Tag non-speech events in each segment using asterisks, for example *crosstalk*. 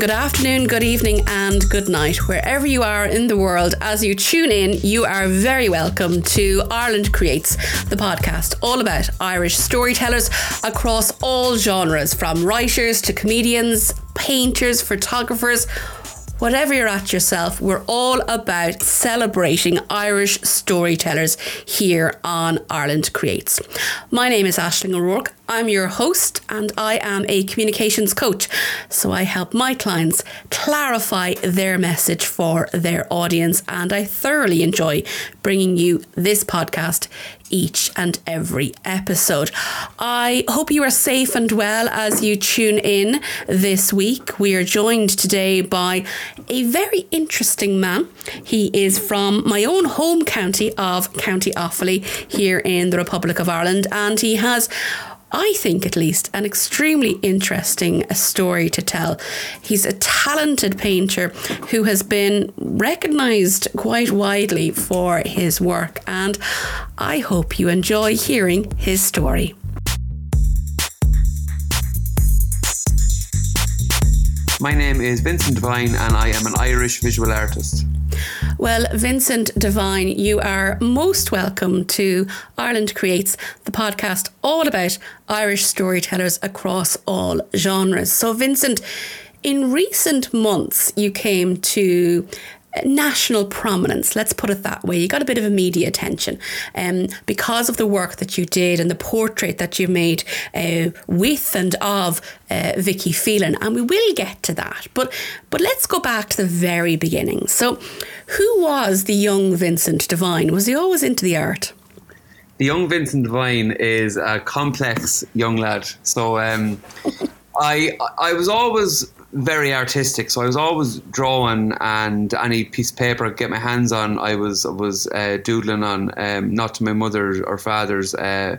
good afternoon, good evening, and good night. Wherever you are in the world, as you tune in, you are very welcome to Ireland Creates, the podcast all about Irish storytellers across all genres, from writers to comedians, painters, photographers whatever you're at yourself, we're all about celebrating Irish storytellers here on Ireland Creates. My name is Ashling O'Rourke. I'm your host and I am a communications coach. So I help my clients clarify their message for their audience, and I thoroughly enjoy bringing you this podcast each and every episode. I hope you are safe and well as you tune in this week. We are joined today by a very interesting man. He is from my own home county of County Offaly here in the Republic of Ireland, and he has I think at least, an extremely interesting uh, story to tell. He's a talented painter who has been recognised quite widely for his work, and I hope you enjoy hearing his story. My name is Vincent Devine, and I am an Irish visual artist. Well, Vincent Devine, you are most welcome to Ireland Creates, the podcast all about Irish storytellers across all genres. So, Vincent, in recent months, you came to national prominence, let's put it that way. You got a bit of a media attention um, because of the work that you did and the portrait that you made uh, with and of uh, Vicky Phelan, and we will get to that. But but let's go back to the very beginning. So, who was the young Vincent Devine? Was he always into the art? The young Vincent Devine is a complex young lad. So um, *laughs* I I was always very artistic. So I was always drawing, and any piece of paper I could get my hands on, I was was uh, doodling on. Um, not to my mother or father's. Uh,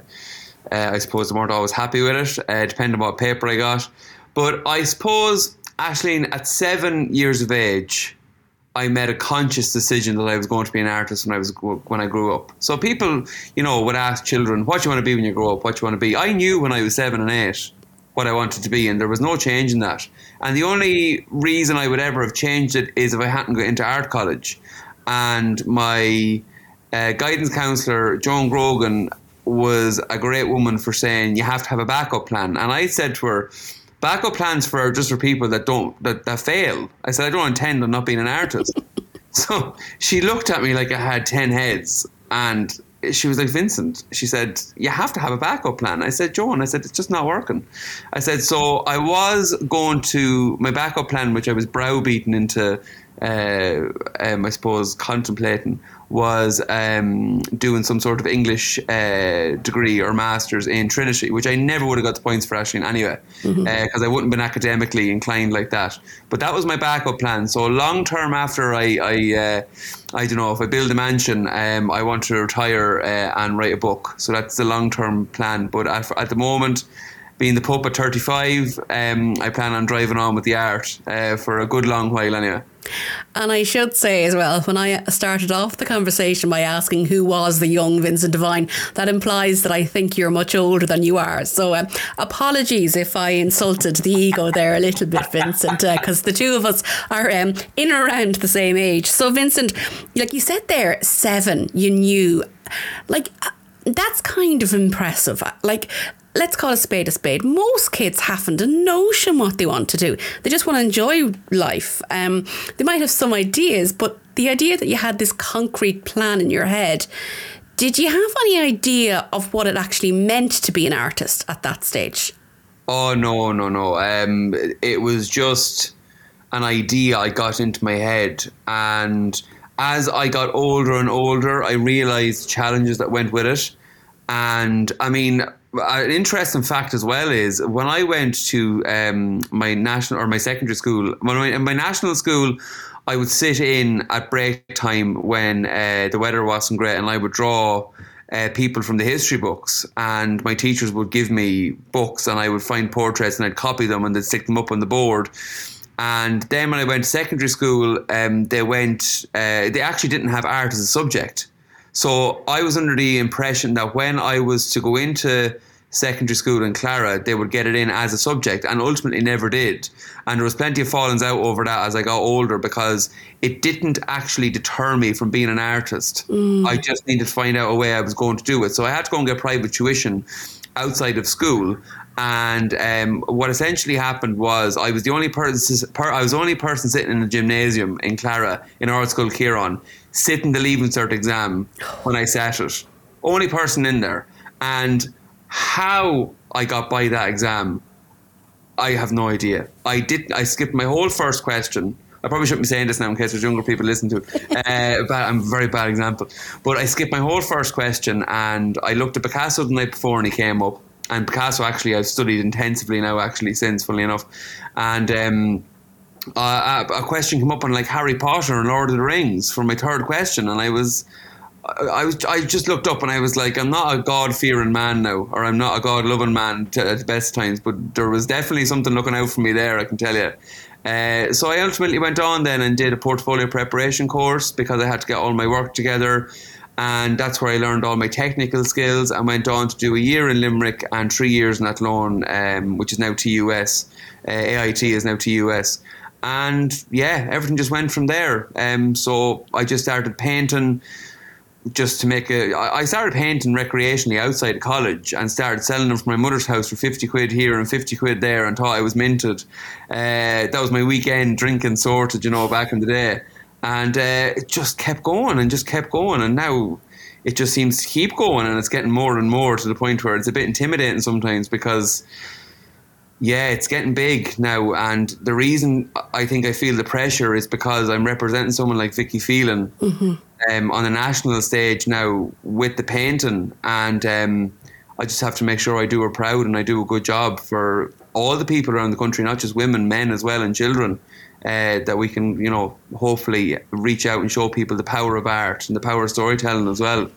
uh, I suppose they weren't always happy with it, uh, depending on what paper I got. But I suppose, Ashleen, at seven years of age, I made a conscious decision that I was going to be an artist when I was when I grew up. So people, you know, would ask children, "What do you want to be when you grow up? What do you want to be?" I knew when I was seven and eight what I wanted to be, and there was no change in that. And the only reason I would ever have changed it is if I hadn't got into art college. And my uh, guidance counselor, Joan Grogan, was a great woman for saying you have to have a backup plan. And I said to her, backup plans for just for people that don't that, that fail. I said I don't intend on not being an artist. *laughs* so she looked at me like I had ten heads, and she was like, Vincent, she said, you have to have a backup plan. I said, Joan, I said, it's just not working. I said, so I was going to, my backup plan, which I was browbeaten into, uh, um, I suppose, contemplating, was um, doing some sort of English uh, degree or master's in Trinity, which I never would have got the points for actually anyway, because mm-hmm. uh, I wouldn't have been academically inclined like that. But that was my backup plan. So long term, after I, I, uh, I don't know if I build a mansion, um, I want to retire uh, and write a book. So that's the long term plan. But at, at the moment being the Pope at 35, um, I plan on driving on with the art uh, for a good long while anyway. And I should say as well, when I started off the conversation by asking who was the young Vincent Devine, that implies that I think you're much older than you are. So uh, apologies if I insulted the ego there a little bit, Vincent, because uh, the two of us are um, in or around the same age. So, Vincent, like you said there, seven, you knew. Like, that's kind of impressive. Like, let's call a spade a spade. Most kids haven't a notion what they want to do. They just want to enjoy life. Um, they might have some ideas, but the idea that you had this concrete plan in your head, did you have any idea of what it actually meant to be an artist at that stage? Oh no, no, no. Um, it was just an idea I got into my head, and as I got older and older, I realized challenges that went with it. And I mean, an interesting fact as well is when I went to um, my national or my secondary school, when I, in my national school, I would sit in at break time when uh, the weather wasn't great, and I would draw. Uh, people from the history books, and my teachers would give me books, and I would find portraits, and I'd copy them, and they'd stick them up on the board. And then when I went to secondary school, um, they went. Uh, they actually didn't have art as a subject. So I was under the impression that when I was to go into secondary school in Clara, they would get it in as a subject and ultimately never did. And there was plenty of fallings out over that as I got older because it didn't actually deter me from being an artist. Mm. I just needed to find out a way I was going to do it. So I had to go and get private tuition outside of school. And um, what essentially happened was I was the only person. Per, I was the only person sitting in the gymnasium in Clara in Ard Scoil Chiaráin, sitting the Leaving Cert exam when I sat it. Only person in there, and how I got by that exam, I have no idea. I did. I skipped my whole first question. I probably shouldn't be saying this now in case there's younger people listening to it. *laughs* Uh, but I'm a very bad example. But I skipped my whole first question and I looked at Picasso the night before and he came up. And Picasso, actually, I've studied intensively now, actually, since, funnily enough. And um, uh, a question came up on like Harry Potter and Lord of the Rings for my third question. And I was I was I just looked up and I was like, I'm not a God fearing man now, or I'm not a God loving man to, at the best times, but there was definitely something looking out for me there, I can tell you. Uh, so I ultimately went on then and did a portfolio preparation course because I had to get all my work together, and that's where I learned all my technical skills. and went on to do a year in Limerick and three years in Athlone, um, which is now TUS. Uh, AIT is now TUS and yeah, everything just went from there. Um, so I just started painting just to make a. I started painting recreationally outside of college and started selling them from my mother's house for 50 quid here and 50 quid there and thought I was minted. Uh, that was my weekend drinking sorted, you know, back in the day. And uh, it just kept going and just kept going. And now it just seems to keep going and it's getting more and more to the point where it's a bit intimidating sometimes because yeah, it's getting big now, and the reason I think I feel the pressure is because I'm representing someone like Vicky Phelan mm-hmm. um, on a national stage now with the painting, and um, I just have to make sure I do her proud and I do a good job for all the people around the country, not just women, men as well, and children. Uh, that we can, you know, hopefully reach out and show people the power of art and the power of storytelling as well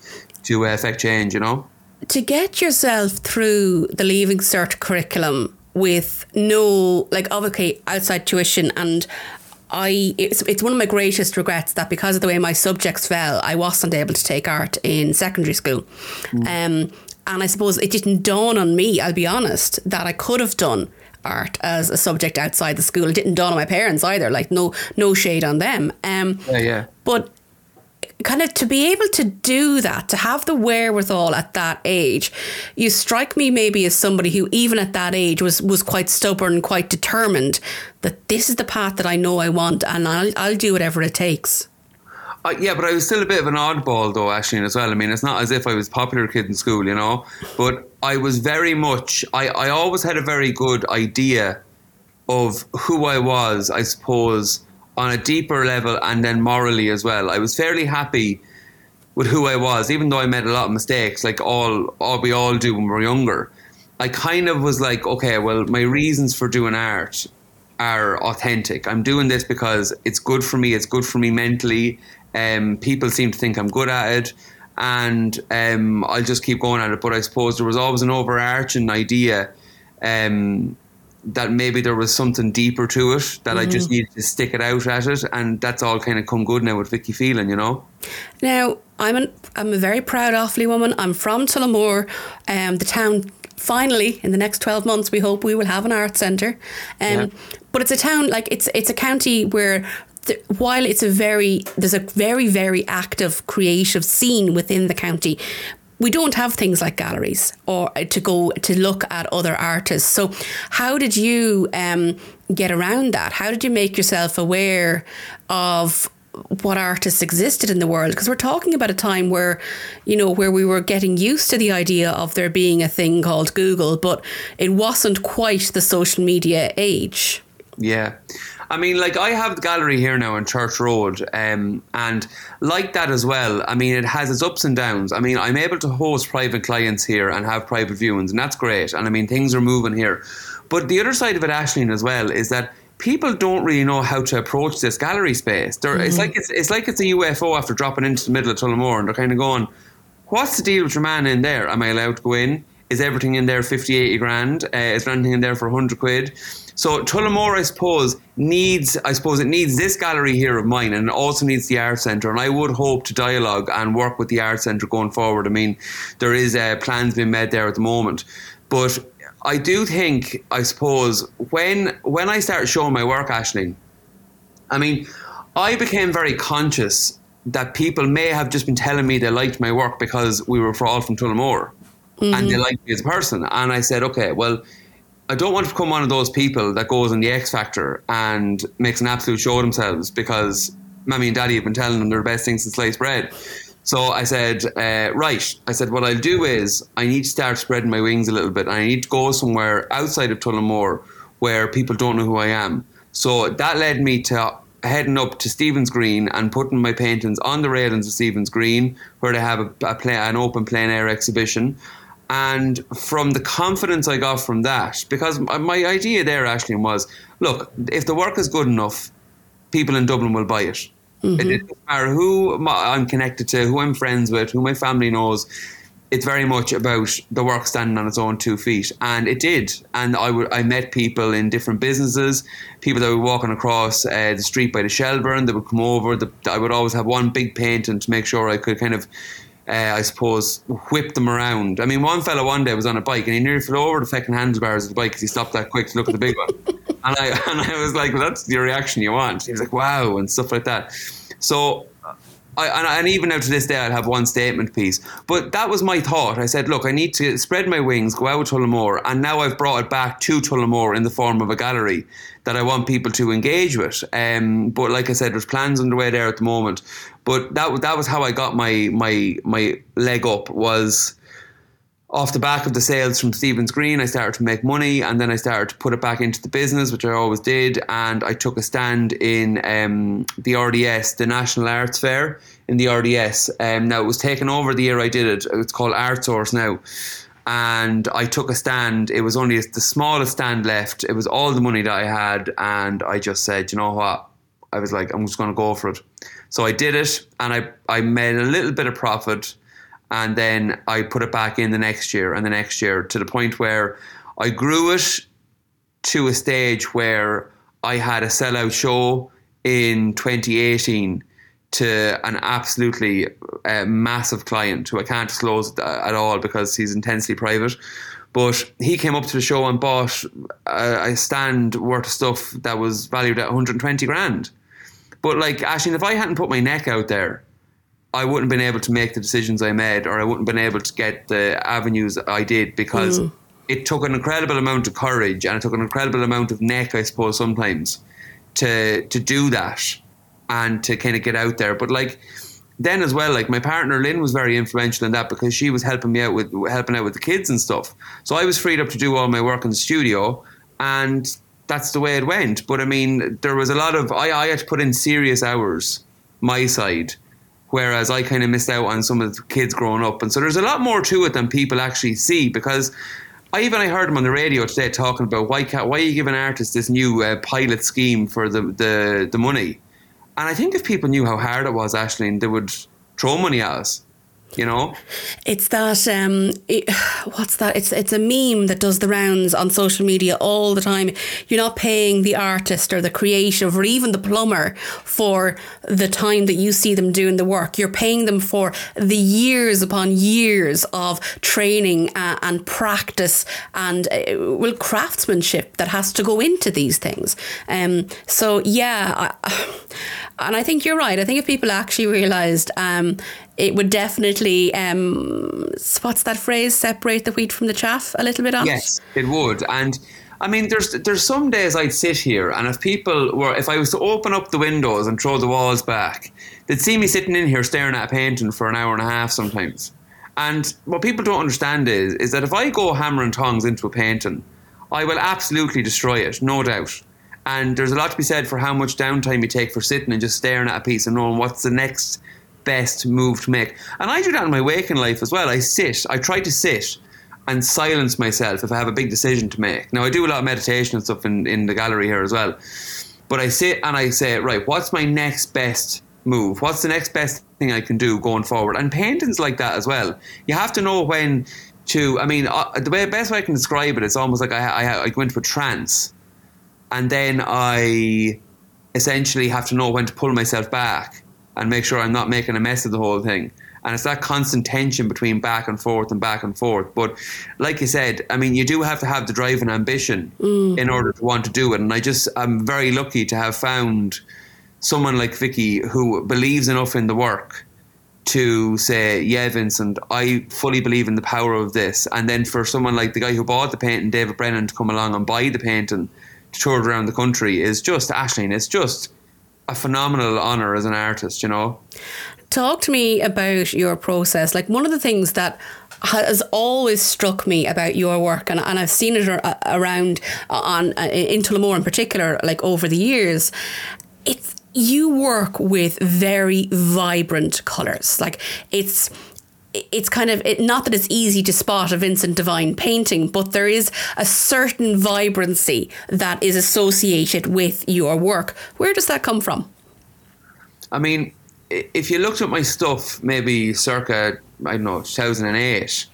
to uh, affect change. You know, to get yourself through the Leaving Cert curriculum with no like obviously outside tuition and I it's it's one of my greatest regrets that because of the way my subjects fell, I wasn't able to take art in secondary school. Mm. Um, and I suppose it didn't dawn on me, I'll be honest, that I could have done art as a subject outside the school. It didn't dawn on my parents either, like no no shade on them. Um, yeah, yeah. But kind of to be able to do that, to have the wherewithal at that age, you strike me maybe as somebody who, even at that age, was was quite stubborn, and quite determined that this is the path that I know I want, and I'll I'll do whatever it takes. Uh, yeah, but I was still a bit of an oddball though, actually, as well. I mean, it's not as if I was a popular kid in school, you know, but I was very much, I, I always had a very good idea of who I was, I suppose, on a deeper level and then morally as well. I was fairly happy with who I was, even though I made a lot of mistakes, like all, all we all do when we're younger. I kind of was like, okay, well, my reasons for doing art are authentic. I'm doing this because it's good for me. It's good for me mentally. Um, people seem to think I'm good at it, and um, I'll just keep going at it. But I suppose there was always an overarching idea um, that maybe there was something deeper to it that mm-hmm. I just mm-hmm. needed to stick it out at it, and that's all kind of come good now with Vicky Phelan, you know. Now I'm an I'm a very proud Offaly woman. I'm from Tullamore, um, the town. Finally, in the next twelve months, we hope we will have an art centre. Um, yeah. but it's a town like it's it's a county where while it's a very there's a very very active creative scene within the county we don't have things like galleries or uh, to go to look at other artists. So, how did you um, get around that? How did you make yourself aware of what artists existed in the world? Because we're talking about a time where, you know, where we were getting used to the idea of there being a thing called Google, but it wasn't quite the social media age. Yeah. I mean, like I have the gallery here now on Church Road, um, and like that as well. I mean, it has its ups and downs. I mean, I'm able to host private clients here and have private viewings, and that's great. And I mean, things are moving here. But the other side of it, Ashleen, as well, is that people don't really know how to approach this gallery space. Mm-hmm. It's like it's, it's like it's a UFO after dropping into the middle of Tullamore, and they're kind of going, "What's the deal with your man in there? Am I allowed to go in? Is everything in there 50, 80 grand? Uh, is there anything in there for 100 quid?" So Tullamore, I suppose, needs I suppose it needs this gallery here of mine and it also needs the art centre and I would hope to dialogue and work with the art centre going forward. I mean, there is uh, plans being made there at the moment. But I do think, I suppose, when when I started showing my work, Ashling, I mean, I became very conscious that people may have just been telling me they liked my work because we were all from Tullamore mm-hmm. and they liked me as a person. And I said, okay, well, I don't want to become one of those people that goes on the X Factor and makes an absolute show of themselves because mommy and daddy have been telling them they're the best things since sliced bread. So I said, uh, right. I said, what I'll do is I need to start spreading my wings a little bit. I need to go somewhere outside of Tullamore where people don't know who I am. So that led me to heading up to Stephen's Green and putting my paintings on the railings of Stephen's Green, where they have a, a play, an open plein air exhibition. And from the confidence I got from that, because my idea there actually was, look, if the work is good enough, people in Dublin will buy it. Mm-hmm. It, doesn't matter who I'm connected to, who I'm friends with, who my family knows it's very much about the work standing on its own two feet, and it did. And I, w- I met people in different businesses, people that were walking across uh, the street by the Shelbourne that would come over. The, I would always have one big painting to make sure I could kind of. Uh, I suppose whip them around. I mean, one fellow one day was on a bike and he nearly fell over the fucking handlebars of the bike because he stopped that quick to look at the big one. *laughs* and I *laughs* and I was like, well, "That's the reaction you want." He was like, "Wow," and stuff like that. So I, and, and, even now to this day, I'll have one statement piece. But that was my thought. I said, look, I need to spread my wings, go out to Tullamore, and now I've brought it back to Tullamore in the form of a gallery that I want people to engage with. Um, but like I said, there's plans underway there at the moment. But that that was how I got my my my leg up was off the back of the sales from Stephen's Green, I started to make money and then I started to put it back into the business, which I always did. And I took a stand in um, the RDS, the National Arts Fair in the RDS. Um, now, it was taken over the year I did it. It's called Artsource now. And I took a stand. It was only the smallest stand left. It was all the money that I had. And I just said, you know what? I was like, I'm just going to go for it. So I did it and I, I made a little bit of profit and then I put it back in the next year and the next year to the point where I grew it to a stage where I had a sellout show in 2018 to an absolutely uh, massive client who I can't disclose at all because he's intensely private. But he came up to the show and bought a, a stand worth of stuff that was valued at 120 grand. But like, Ashling, if I hadn't put my neck out there, I wouldn't have been able to make the decisions I made, or I wouldn't have been able to get the avenues I did because mm. it took an incredible amount of courage and it took an incredible amount of neck, I suppose, sometimes to to do that and to kind of get out there. But like then as well, like my partner Lynn was very influential in that because she was helping me out with helping out with the kids and stuff. So I was freed up to do all my work in the studio, and that's the way it went. But I mean, there was a lot of I, I had to put in serious hours my side whereas I kind of missed out on some of the kids growing up. And so there's a lot more to it than people actually see because I even I heard him on the radio today talking about why can't, why are you giving artists this new uh, pilot scheme for the, the the money? And I think if people knew how hard it was, Ashling, they would throw money at us you know? It's that um it, *sighs* what's that? It's it's a meme that does the rounds on social media all the time. You're not paying the artist or the creative or even the plumber for the time that you see them doing the work. You're paying them for the years upon years of training uh, and practice and uh, well craftsmanship that has to go into these things. Um so yeah I, *sighs* and I think you're right. I think if people actually realized um it would definitely um, what's that phrase separate the wheat from the chaff a little bit on yes it would and I mean, there's there's some days I'd sit here, and if people were, if I was to open up the windows and throw the walls back, they'd see me sitting in here staring at a painting for an hour and a half sometimes. And what people don't understand is, is that if I go hammer and tongs into a painting, I will absolutely destroy it, no doubt. And there's a lot to be said for how much downtime you take for sitting and just staring at a piece and knowing what's the next best move to make. And I do that in my waking life as well. I sit, I try to sit and silence myself if I have a big decision to make. Now, I do a lot of meditation and stuff in, in the gallery here as well. But I sit and I say, right, what's my next best move? What's the next best thing I can do going forward? And painting's like that as well. You have to know when to, I mean, uh, the way, best way I can describe it, it's almost like I, I, I go into a trance and then I essentially have to know when to pull myself back and make sure I'm not making a mess of the whole thing. and it's that constant tension between back and forth and back and forth. But like you said, I mean, you do have to have the drive and ambition mm. in order to want to do it. And I just, I'm very lucky to have found someone like Vicky who believes enough in the work to say, yeah, Vincent, I fully believe in the power of this. And then for someone like the guy who bought the painting, David Brennan, to come along and buy the painting to tour it around the country is just, Ashling, it's just a phenomenal honour as an artist, you know? Talk to me about your process. Like one of the things that has always struck me about your work, and, and I've seen it uh, around uh, on uh, in Tullamore in particular, like over the years. It's you work with very vibrant colours. Like it's it's kind of it, not that it's easy to spot a Vincent Devine painting, but there is a certain vibrancy that is associated with your work. Where does that come from? I mean, if you looked at my stuff, maybe circa I don't know 2008,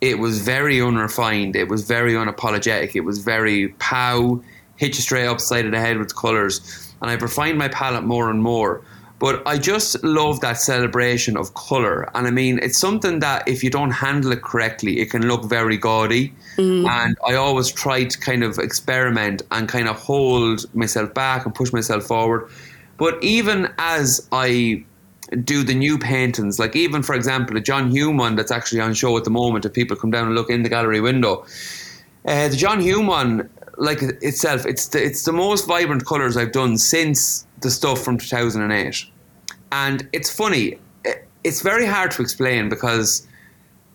it was very unrefined. It was very unapologetic. It was very pow, hit you straight upside of the head with colours. And I've refined my palette more and more. But I just love that celebration of colour. And I mean, it's something that if you don't handle it correctly, it can look very gaudy. Mm. And I always try to kind of experiment and kind of hold myself back and push myself forward but even as I do the new paintings, like even for example, the John Hume one that's actually on show at the moment, if people come down and look in the gallery window, uh, the John Hume one, like itself, it's the, it's the most vibrant colours I've done since the stuff from 2008. And it's funny, it's very hard to explain because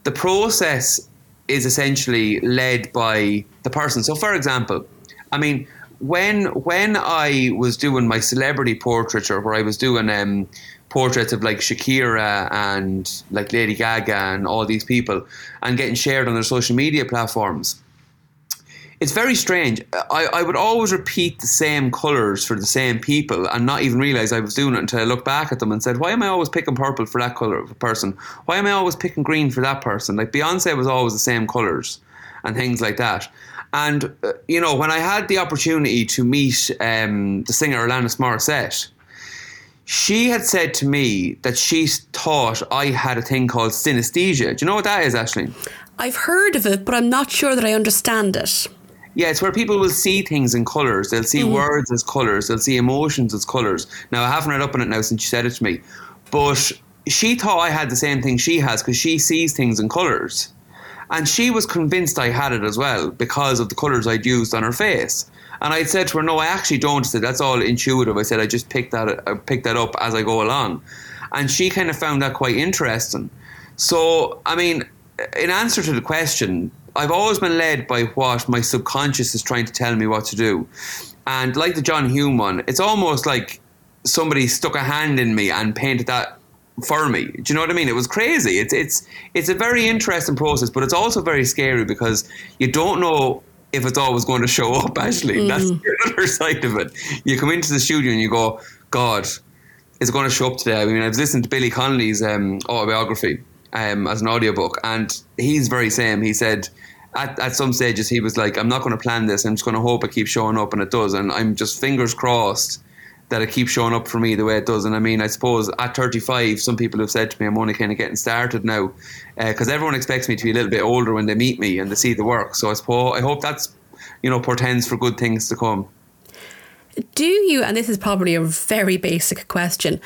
the process is essentially led by the person. So, for example, I mean, when when I was doing my celebrity portraiture, where I was doing um, portraits of like Shakira and like Lady Gaga and all these people, and getting shared on their social media platforms, it's very strange. I, I would always repeat the same colours for the same people and not even realise I was doing it until I looked back at them and said, Why am I always picking purple for that colour of a person? Why am I always picking green for that person? Like Beyonce was always the same colours and things like that. And, uh, you know, when I had the opportunity to meet um, the singer Alanis Morissette, she had said to me that she thought I had a thing called synesthesia. Do you know what that is, Ashling? I've heard of it, but I'm not sure that I understand it. Yeah, it's where people will see things in colours. They'll see mm. words as colours. They'll see emotions as colours. Now, I haven't read up on it now since she said it to me, but she thought I had the same thing she has because she sees things in colours. And she was convinced I had it as well because of the colours I'd used on her face. And I said to her, "No, I actually don't." I said, "That's all intuitive." I said, "I just picked that, I picked that up as I go along," and she kind of found that quite interesting. So, I mean, in answer to the question, I've always been led by what my subconscious is trying to tell me what to do, and like the John Hume one, it's almost like somebody stuck a hand in me and painted that for me. Do you know what I mean? It was crazy. It's it's it's a very interesting process, but it's also very scary because you don't know if it's always going to show up. *laughs* Actually, mm. that's the other *laughs* side of it. You come into the studio and you go, God, it's going to show up today. I mean, I've listened to Billy Connolly's um, autobiography um, as an audiobook, and he's very same. He said. At, at some stages, he was like, I'm not going to plan this. I'm just going to hope it keeps showing up, and it does. And I'm just fingers crossed that it keeps showing up for me the way it does. And I mean, I suppose at 35, some people have said to me, I'm only kind of getting started now because uh, everyone expects me to be a little bit older when they meet me and they see the work. So I suppose I hope that's you know portends for good things to come. Do you? And this is probably a very basic question.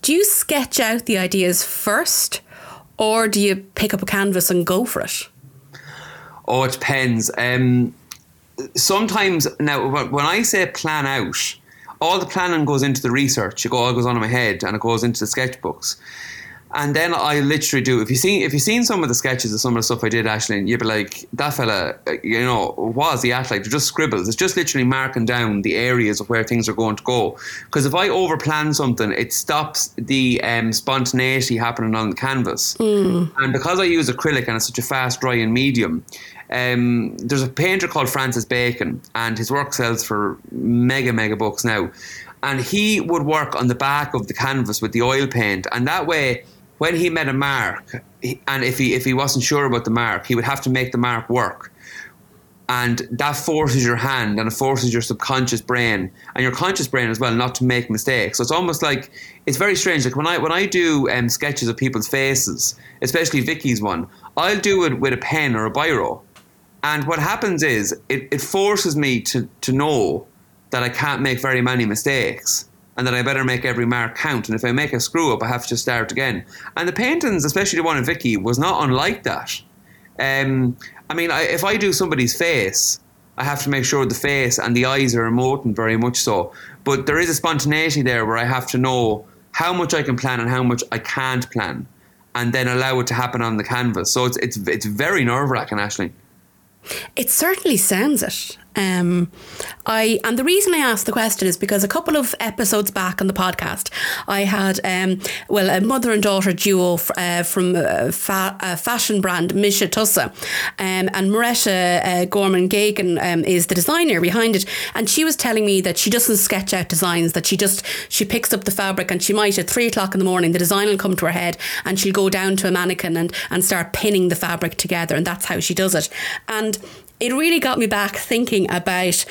Do you sketch out the ideas first, or do you pick up a canvas and go for it? Oh, it depends. Um, sometimes now, when I say plan out all the planning goes into the research. It all goes on in my head and it goes into the sketchbooks. And then I literally do. If you see, if you've seen some of the sketches of some of the stuff I did, Ashley, you'd be like, that fella, you know, was he at like? They're just scribbles. It's just literally marking down the areas of where things are going to go. Because if I overplan something, it stops the um, spontaneity happening on the canvas. Mm. And because I use acrylic and it's such a fast drying medium, um, there's a painter called Francis Bacon, and his work sells for mega, mega bucks now. And he would work on the back of the canvas with the oil paint, and that way, when he met a mark, and if he if he wasn't sure about the mark, he would have to make the mark work. and that forces your hand and it forces your subconscious brain and your conscious brain as well not to make mistakes. So it's almost like it's very strange. Like when I when I do um, sketches of people's faces, especially Vicky's one, I'll do it with a pen or a biro, and what happens is it, it forces me to to know that I can't make very many mistakes and that I better make every mark count. And if I make a screw up, I have to start again. And the paintings, especially the one of Vicky, was not unlike that. Um, I mean, I, if I do somebody's face, I have to make sure the face and the eyes are emoting very much so. But there is a spontaneity there where I have to know how much I can plan and how much I can't plan, and then allow it to happen on the canvas. So it's it's it's very nerve wracking, actually. It certainly sounds it. Um, I and the reason I asked the question is because a couple of episodes back on the podcast, I had um, well a mother and daughter duo f- uh, from a, fa- a, fashion brand Misha Tussa, um, and Maretta uh, Gorman Gagan um, is the designer behind it, and she was telling me that she doesn't sketch out designs, that she just she picks up the fabric and she might at three o'clock in the morning the design will come to her head and she'll go down to a mannequin and and start pinning the fabric together, and that's how she does it, and it really got me back thinking about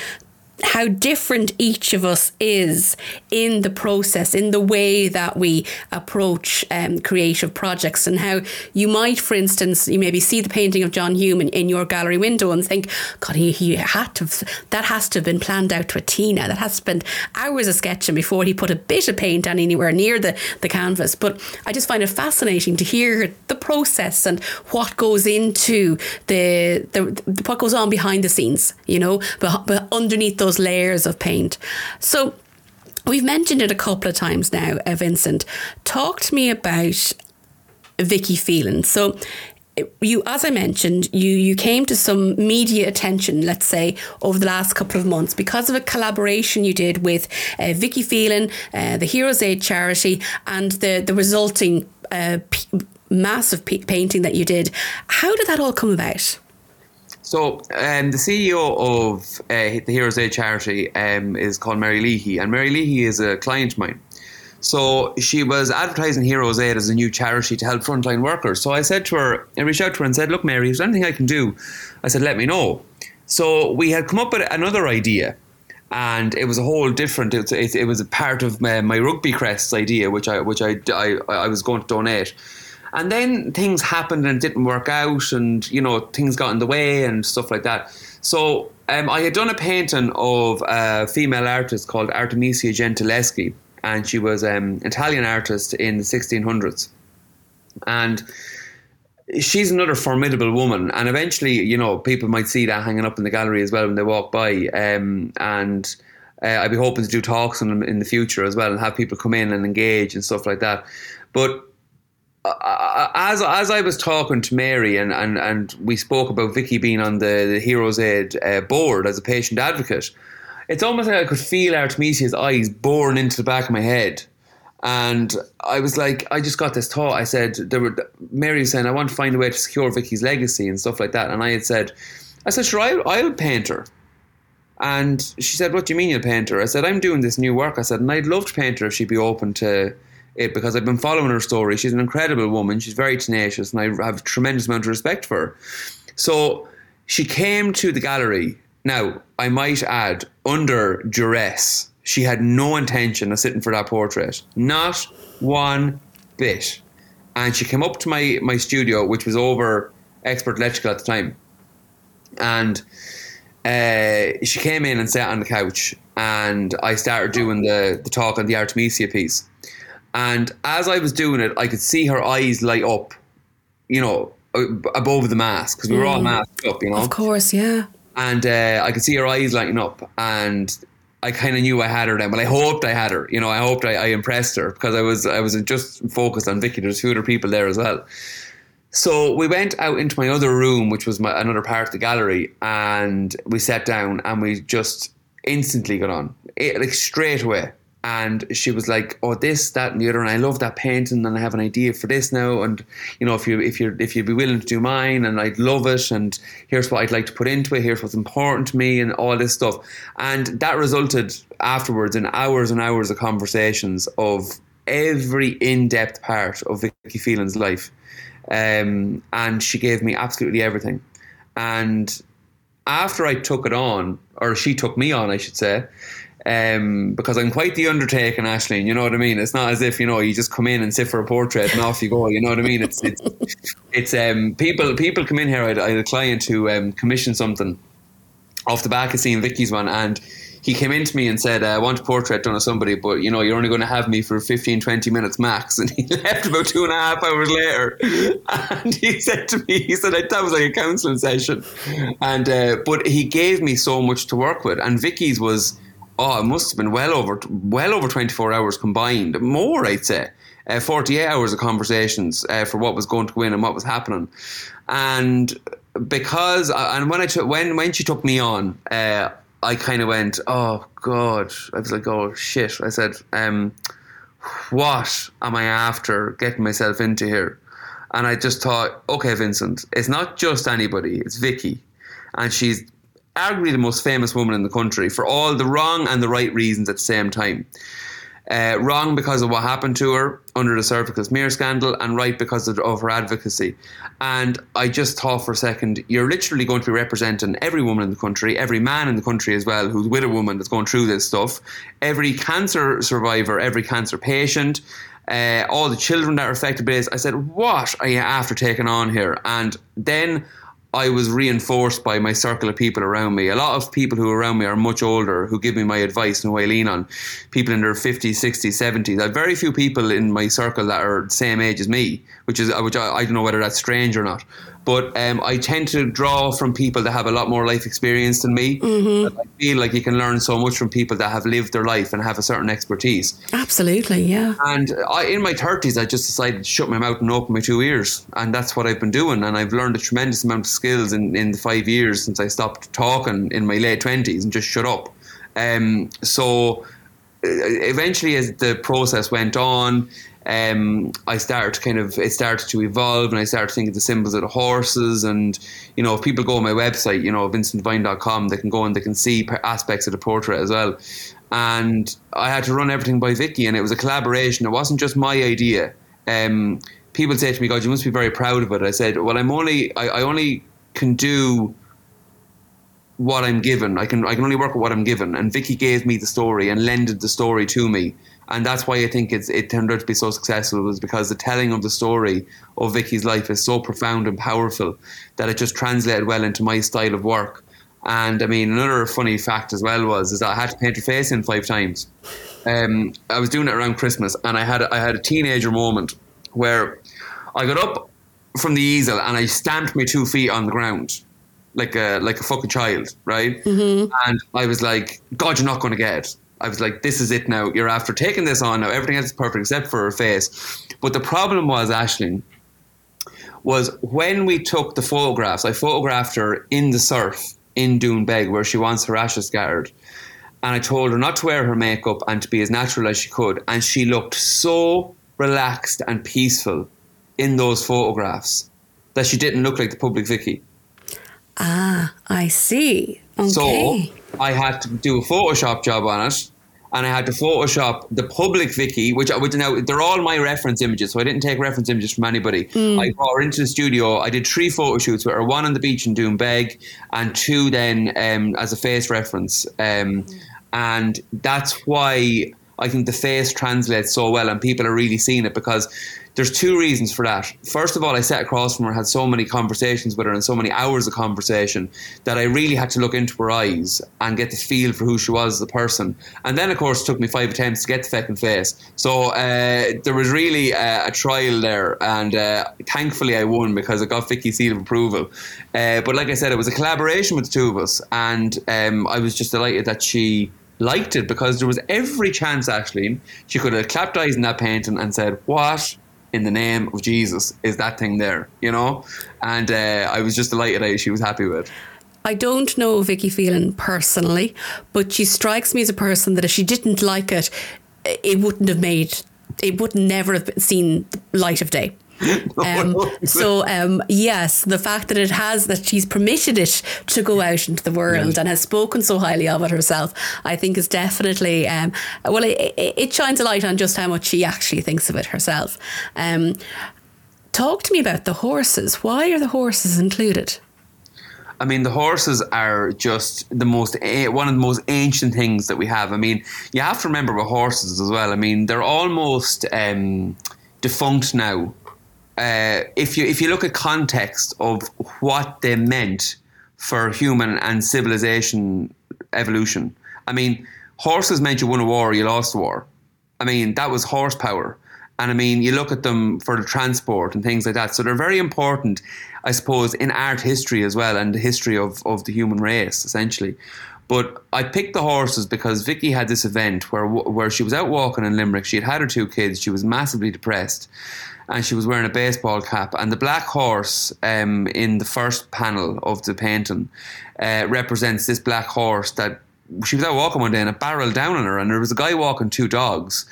how different each of us is in the process, in the way that we approach um, creative projects, and how you might, for instance, you maybe see the painting of John Hume in, in your gallery window and think, God, he, he had to, that has to have been planned out to a T now. That has spent hours of sketching before he put a bit of paint on anywhere near the, the canvas. But I just find it fascinating to hear the process and what goes into the, the what goes on behind the scenes, you know, but, but underneath those layers of paint. So we've mentioned it a couple of times now, uh, Vincent. Talk to me about Vicky Phelan. So you, as I mentioned, you you came to some media attention, let's say, over the last couple of months because of a collaboration you did with uh, Vicky Phelan, uh, the Heroes Aid charity, and the the resulting uh, p- massive p- painting that you did. How did that all come about? So, um, the CEO of uh, the Heroes Aid charity um, is called Mary Leahy, and Mary Leahy is a client of mine. So she was advertising Heroes Aid as a new charity to help frontline workers. So I said to her, I reached out to her and said, "Look, Mary, is there anything I can do?" I said, "Let me know." So we had come up with another idea, and it was a whole different. It, it, it was a part of my, my, rugby crests idea, which I which I, I I was going to donate. And then things happened and it didn't work out, and you know things got in the way and stuff like that. So um, I had done a painting of a female artist called Artemisia Gentileschi, and she was an um, Italian artist in the 1600s, and she's another formidable woman. And eventually, you know, people might see that hanging up in the gallery as well when they walk by, um, and. Uh, I'd be hoping to do talks in the future as well and have people come in and engage and stuff like that. But as as I was talking to Mary and, and, and we spoke about Vicky being on the, the Heroes Aid uh, board as a patient advocate, it's almost like I could feel Artemisia's eyes boring into the back of my head. And I was like, I just got this thought. I said, there were, Mary was saying, I want to find a way to secure Vicky's legacy and stuff like that. And I had said, I said, sure, I'll, I'll paint her. And she said, What do you mean you'll paint her? I said, I'm doing this new work. I said, and I'd love to paint her if she'd be open to it because I've been following her story. She's an incredible woman. She's very tenacious, and I have a tremendous amount of respect for her. So she came to the gallery. Now, I might add, under duress. She had no intention of sitting for that portrait. Not one bit. And she came up to my, my studio, which was over Expert Electrical at the time. And uh, she came in and sat on the couch, and I started doing the, the talk on the Artemisia piece. And as I was doing it, I could see her eyes light up, you know, above the mask because we were mm. all masked up, you know. Of course, yeah. And uh, I could see her eyes lighting up, and I kind of knew I had her then. But I hoped I had her, you know. I hoped I, I impressed her because I was I was just focused on Vicky. There's two other people there as well. So we went out into my other room, which was my, another part of the gallery, and we sat down and we just instantly got on, it, like straight away and she was like, "Oh, this, that, and the other." And I love that painting, and I have an idea for this now. And you know, if you if you if you'd be willing to do mine, and I'd love it, and here's what I'd like to put into it. Here's what's important to me, and all this stuff. And that resulted afterwards in hours and hours of conversations of every in-depth part of Vicky Phelan's life, um, and she gave me absolutely everything. And after I took it on, or she took me on, I should say, um, because I'm quite the undertaking, Ashleen. You know what I mean? It's not as if you know you just come in and sit for a portrait and off you go. You know what I mean? It's it's it's um, people people come in here. I, I had a client who um, commissioned something off the back of seeing Vicky's one, and he came into me and said, I want a portrait done of somebody, but you know, you're only going to have me for 15, 20 minutes max. *laughs* And he left about two and a half hours later. And he said to me, he said, that was like a counseling session. And, uh, but he gave me so much to work with. And Vicky's was, oh, it must have been well over, well over 24 hours combined, more, I'd say. Uh, 48 hours of conversations uh, for what was going to go in and what was happening. And because, uh, and when I took, when, when she took me on, uh, I kind of went, oh god. I was like, oh shit. I said, um, what am I after getting myself into here? And I just thought, okay, Vincent, it's not just anybody. It's Vicky, and she's arguably the most famous woman in the country for all the wrong and the right reasons at the same time. Uh, wrong because of what happened to her under the cervical smear scandal, and right because of, of, her advocacy. And I just thought for a second, you're literally going to be representing every woman in the country, every man in the country as well, who's with a woman that's going through this stuff, every cancer survivor, every cancer patient. Uh, all the children that are affected by this. I said, What are you after taking on here? And then I was reinforced by my circle of people around me. A lot of people who are around me are much older, who give me my advice and who I lean on. People in their 50s, 60s, 70s. I have very few people in my circle that are the same age as me, which is which I, I don't know whether that's strange or not. But um, I tend to draw from people that have a lot more life experience than me. Mm-hmm. I feel like you can learn so much from people that have lived their life and have a certain expertise. Absolutely, yeah. And I, in my 30s, I just decided to shut my mouth and open my two ears. And that's what I've been doing. And I've learned a tremendous amount of skills in, in the five years since I stopped talking in my late 20s and just shut up. Um, so uh, eventually, as the process went on, um, I started kind of it started to evolve, and I started thinking the symbols of the horses, and you know, if people go on my website, you know, vincentdevine.com, they can go and they can see aspects of the portrait as well. And I had to run everything by Vicky, and it was a collaboration. It wasn't just my idea. Um, people say to me, "God, you must be very proud of it." I said, "Well, I'm only I, I only can do." what I'm given. I can I can only work with what I'm given. And Vicky gave me the story and lended the story to me and that's why I think it's it turned out to be so successful was because the telling of the story of Vicky's life is so profound and powerful that it just translated well into my style of work. And I mean, another funny fact as well was is that I had to paint her face in five times. Um, I was doing it around Christmas, and I had I had a teenager moment where I got up from the easel and I stamped my two feet on the ground like a like a fucking child, right? Mm-hmm. And I was like, God, you're not going to get it. I was like, this is it now. You're after taking this on now. Everything else is perfect except for her face. But the problem was, Ashleen, was when we took the photographs, I photographed her in the surf in Doonbeg where she wants her ashes scattered. And I told her not to wear her makeup and to be as natural as she could. And she looked so relaxed and peaceful in those photographs that she didn't look like the public Vicky. Ah, I see. Okay. So I had to do a Photoshop job on it. And I had to Photoshop the public Vicky, which, I would now they're all my reference images, so I didn't take reference images from anybody. Mm. I brought her into the studio. I did three photo shoots with her: one on the beach in Doonbeg, and two then um, as a face reference. Um, mm. And that's why I think the face translates so well, and people are really seeing it because there's two reasons for that. First of all, I sat across from her, had so many conversations with her, and so many hours of conversation that I really had to look into her eyes and get the feel for who she was as a person. And then, of course, it took me five attempts to get the second face. So uh, there was really uh, a trial there, and uh, thankfully I won because I got Vicky's seal of approval. Uh, but like I said, it was a collaboration with the two of us, and um, I was just delighted that she liked it because there was every chance, actually, she could have clapped eyes in that painting and said, What in the name of Jesus is that thing there, you know? And uh, I was just delighted that she was happy with. I don't know Vicky Phelan personally, but she strikes me as a person that if she didn't like it, it wouldn't have made, it would never have seen the light of day. *laughs* Um, so um, yes, the fact that it has that she's permitted it to go out into the world yes. and has spoken so highly of it herself, I think is definitely um, well, it, it, shines a light on just how much she actually thinks of it herself. Um, talk to me about the horses. Why are the horses included? I mean, the horses are just the most one of the most ancient things that we have. I mean, you have to remember with horses as well. I mean, they're almost um, defunct now. Uh, if you if you look at context of what they meant for human and civilization evolution, I mean, horses meant you won a war, you lost a war. I mean, that was horsepower. And I mean, you look at them for the transport and things like that. So they're very important, I suppose, in art history as well and the history of, of the human race, essentially. But I picked the horses because Vicky had this event where where she was out walking in Limerick. She had had her two kids. She was massively depressed, and she was wearing a baseball cap. And the black horse um, in the first panel of the painting uh, represents this black horse that she was out walking one day and it barreled down on her. And there was a guy walking two dogs,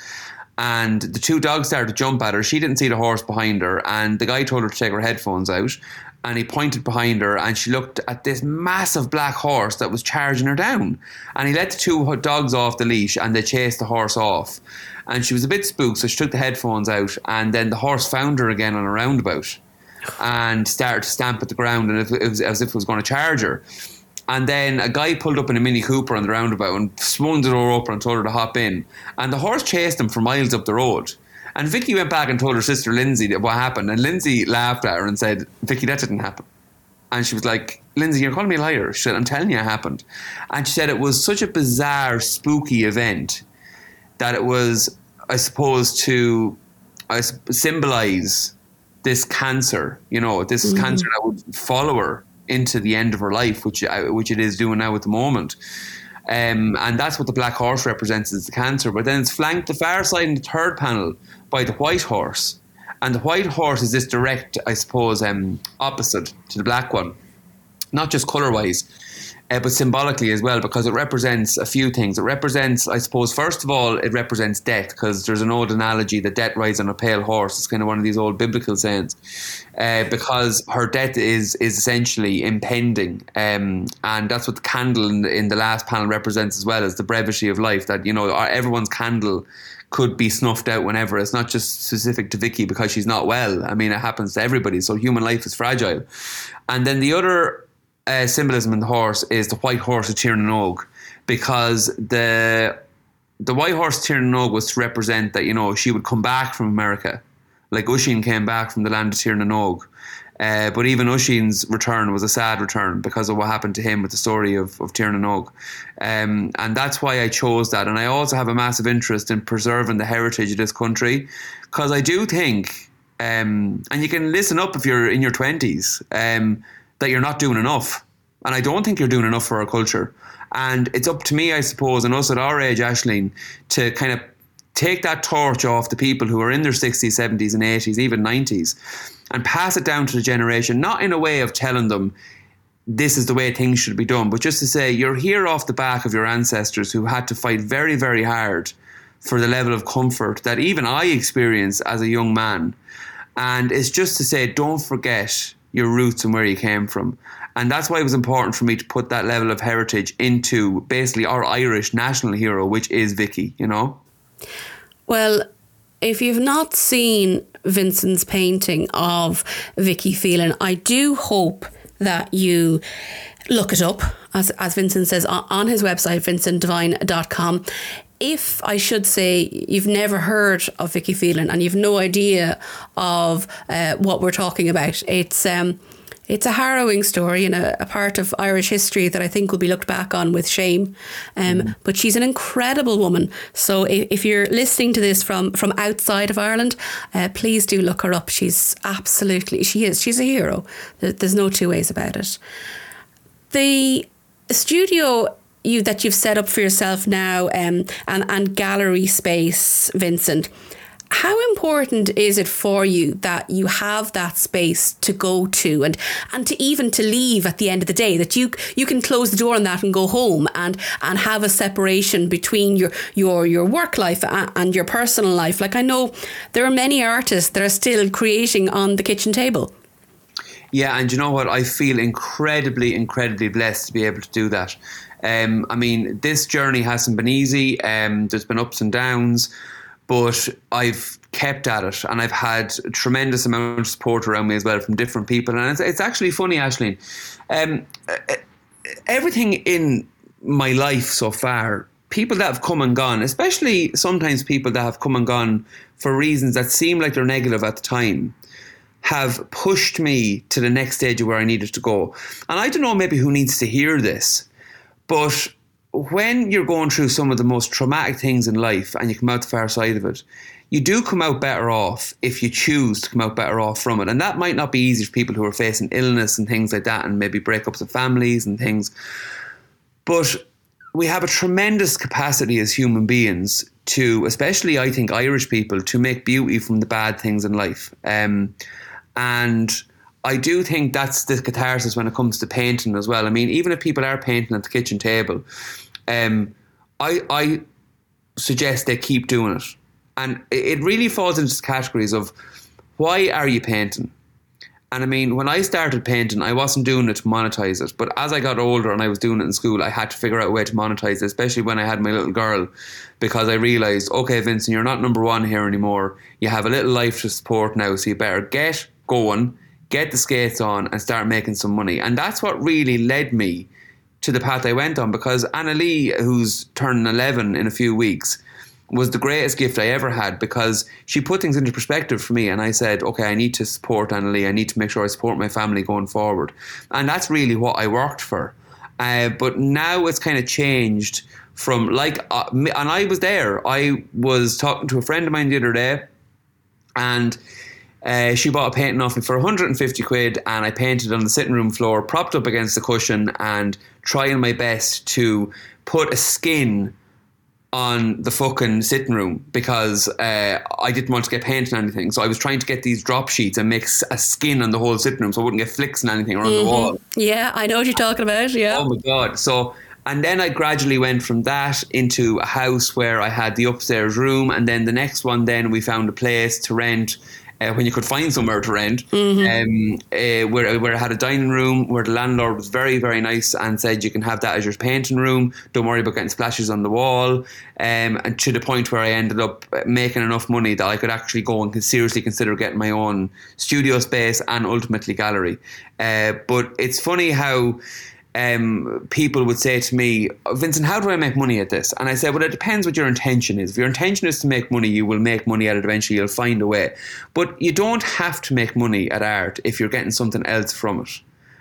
and the two dogs started to jump at her. She didn't see the horse behind her, and the guy told her to take her headphones out. And he pointed behind her, and she looked at this massive black horse that was charging her down. And he let the two dogs off the leash, and they chased the horse off. And she was a bit spooked, so she took the headphones out, and then the horse found her again on a roundabout, and started to stamp at the ground, and it was as if it was going to charge her. And then a guy pulled up in a Mini Cooper on the roundabout and swung the door open and told her to hop in. And the horse chased him for miles up the road. And Vicky went back and told her sister Lindsay what happened. And Lindsay laughed at her and said, Vicky, that didn't happen. And she was like, Lindsay, you're calling me a liar. She said, I'm telling you it happened. And she said it was such a bizarre, spooky event that it was, I suppose, to I symbolize this cancer, you know, this mm-hmm. cancer that would follow her into the end of her life, which uh, which it is doing now at the moment. Um, and that's what the black horse represents is the cancer. But then it's flanked the far side in the third panel by the white horse. And the white horse is this direct, I suppose, um, opposite to the black one. Not just colour wise, uh, but symbolically as well, because it represents a few things. It represents, I suppose, first of all, it represents death, because there's an old analogy that death rides on a pale horse. It's kind of one of these old biblical sayings, uh, because her death is is essentially impending, um, and that's what the candle in the, in the last panel represents as well as the brevity of life. That you know, everyone's candle could be snuffed out whenever. It's not just specific to Vicky because she's not well. I mean, it happens to everybody. So human life is fragile. And then the other uh, symbolism in the horse is the white horse of Tir because the the white horse of Tir was to represent that you know she would come back from America, like Oisin came back from the land of Tir uh, but even Oisin's return was a sad return because of what happened to him with the story of, of Tir um, and that's why I chose that. And I also have a massive interest in preserving the heritage of this country because I do think, um, and you can listen up if you're in your 20s, um, that you're not doing enough. And I don't think you're doing enough for our culture. And it's up to me, I suppose, and us at our age, Ashling, to kind of take that torch off the people who are in their 60s, 70s, and 80s, even 90s, and pass it down to the generation, not in a way of telling them this is the way things should be done, but just to say you're here off the back of your ancestors who had to fight very, very hard for the level of comfort that even I experienced as a young man. And it's just to say, don't forget your roots and where you came from. And that's why it was important for me to put that level of heritage into basically our Irish national hero, which is Vicky, you know? Well, if you've not seen Vincent's painting of Vicky Phelan, I do hope that you look it up, as, as Vincent says on his website, vincentdevine.com if I should say you've never heard of Vicky Phelan and you've no idea of uh, what we're talking about, it's um, it's a harrowing story and a, a, part of Irish history that I think will be looked back on with shame. Um, mm. But she's an incredible woman. So if, if, you're listening to this from from outside of Ireland, uh, please do look her up. She's absolutely she is she's a hero. There's no two ways about it. The studio you that you've set up for yourself now um, and and gallery space, Vincent. How important is it for you that you have that space to go to and and to even to leave at the end of the day? That you you can close the door on that and go home and and have a separation between your your your work life and your personal life. Like I know there are many artists that are still creating on the kitchen table yeah and you know what I feel incredibly incredibly blessed to be able to do that um, I mean, this journey hasn't been easy. Um, there's been ups and downs, but I've kept at it and I've had a tremendous amount of support around me as well from different people. And it's, it's actually funny, Ashling. Um, everything in my life so far, people that have come and gone, especially sometimes people that have come and gone for reasons that seem like they're negative at the time, have pushed me to the next stage of where I needed to go. And I don't know maybe who needs to hear this, but when you're going through some of the most traumatic things in life and you come out the far side of it, you do come out better off if you choose to come out better off from it. And that might not be easy for people who are facing illness and things like that and maybe breakups of families and things. But we have a tremendous capacity as human beings to, especially I think Irish people, to make beauty from the bad things in life. Um, and I do think that's the catharsis when it comes to painting as well. I mean, even if people are painting at the kitchen table, um, I, I suggest they keep doing it. And it really falls into categories of why are you painting? And I mean, when I started painting, I wasn't doing it to monetize it. But as I got older and I was doing it in school, I had to figure out a way to monetize it, especially when I had my little girl, because I realized, okay, Vincent, you're not number one here anymore. You have a little life to support now, so you better get going, get the skates on, and start making some money. And that's what really led me to the path I went on because Anna Lee, who's turning 11 in a few weeks, was the greatest gift I ever had because she put things into perspective for me. And I said, okay, I need to support Anna Lee. I need to make sure I support my family going forward. And that's really what I worked for. Uh, but now it's kind of changed from like, uh, and I was there. I was talking to a friend of mine the other day, and uh, she bought a painting off me for 150 quid, and I painted on the sitting room floor, propped up against the cushion, and trying my best to put a skin on the fucking sitting room because uh, I didn't want to get paint on anything. So I was trying to get these drop sheets and make a skin on the whole sitting room so I wouldn't get flicks and anything around mm-hmm. the wall. Yeah, I know what you're talking about. Yeah. Oh my god. So and then I gradually went from that into a house where I had the upstairs room, and then the next one, then we found a place to rent uh, when you could find somewhere to rent, mm-hmm. um, uh, where, where it had a dining room, where the landlord was very, very nice and said you can have that as your painting room. Don't worry about getting splashes on the wall. Um, and to the point where I ended up making enough money that I could actually go and seriously consider getting my own studio space and ultimately gallery. Uh, but it's funny how um, people would say to me, Vincent, how do I make money at this? And I said, well, it depends what your intention is. If your intention is to make money, you will make money at it eventually. You'll find a way. But you don't have to make money at art if you're getting something else from it.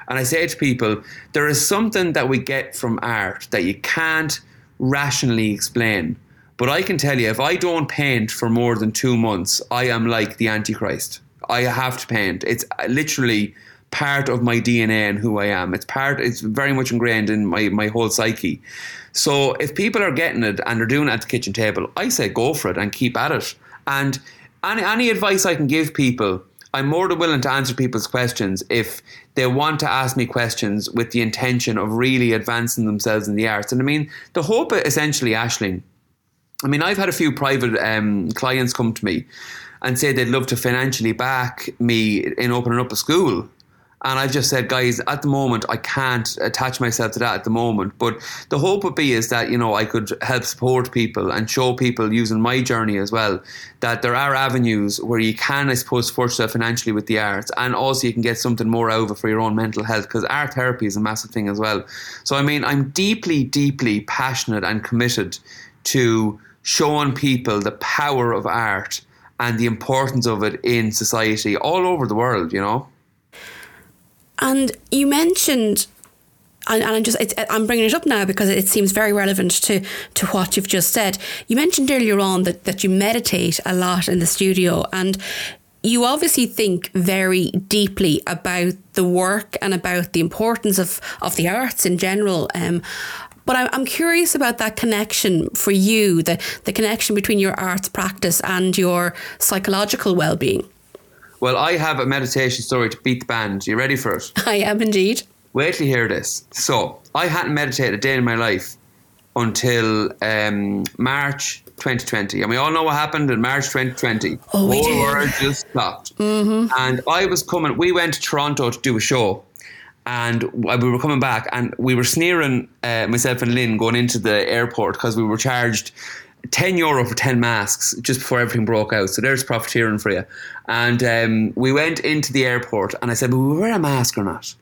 And I say to people, there is something that we get from art that you can't rationally explain. But I can tell you, if I don't paint for more than two months, I am like the Antichrist. I have to paint. It's literally part of my DNA and who I am. It's part. It's very much ingrained in my my whole psyche. So if people are getting it and they're doing it at the kitchen table, I say go for it and keep at it. And any any advice I can give people. I'm more than willing to answer people's questions if they want to ask me questions with the intention of really advancing themselves in the arts. And I mean, the hope essentially, Ashling, I mean, I've had a few private um, clients come to me and say they'd love to financially back me in opening up a school. And I've just said, guys, at the moment, I can't attach myself to that at the moment. But the hope would be is that, you know, I could help support people and show people using my journey as well that there are avenues where you can, I suppose, support yourself financially with the arts. And also you can get something more it for your own mental health because art therapy is a massive thing as well. So, I mean, I'm deeply, deeply passionate and committed to showing people the power of art and the importance of it in society all over the world, you know? And you mentioned and, and I'm just I'm bringing it up now because it seems very relevant to to what you've just said. You mentioned earlier on that that you meditate a lot in the studio and you obviously think very deeply about the work and about the importance of of the arts in general. Um, but I'm curious about that connection for you, the the connection between your arts practice and your psychological well being. Well, I have a meditation story to beat the band. You ready for it? I am indeed. Wait till you hear this. So, I hadn't meditated a day in my life until um, March 2020. And we all know what happened in March 2020. Oh, we Whole world just stopped. Mm-hmm. And I was coming, we went to Toronto to do a show. And we were coming back, and we were sneering uh, myself and Lynn going into the airport because we were charged 10 euro for 10 masks just before everything broke out. So there's profiteering for you. And um, we went into the airport and I said, Will we wear a mask or not?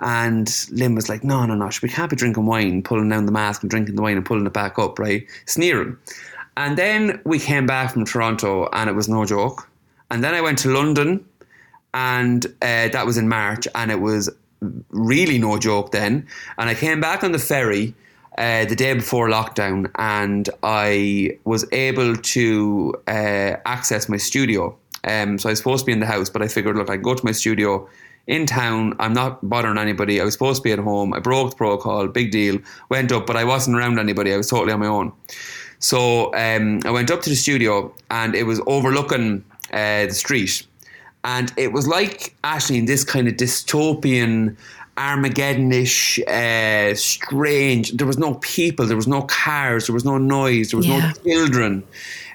And Lynn was like, No, no, no. We can't be drinking wine, pulling down the mask and drinking the wine and pulling it back up, right? Sneering. And then we came back from Toronto and it was no joke. And then I went to London and uh, that was in March and it was really no joke then. And I came back on the ferry uh, the day before lockdown, and I was able to uh, access my studio. Um, so I was supposed to be in the house, but I figured, look, I go to my studio in town. I'm not bothering anybody. I was supposed to be at home. I broke the protocol. Big deal. Went up, but I wasn't around anybody. I was totally on my own. So um, I went up to the studio, and it was overlooking uh, the street. And it was like actually in this kind of dystopian Armageddonish, uh, strange. There was no people, there was no cars, there was no noise, there was Yeah. no children,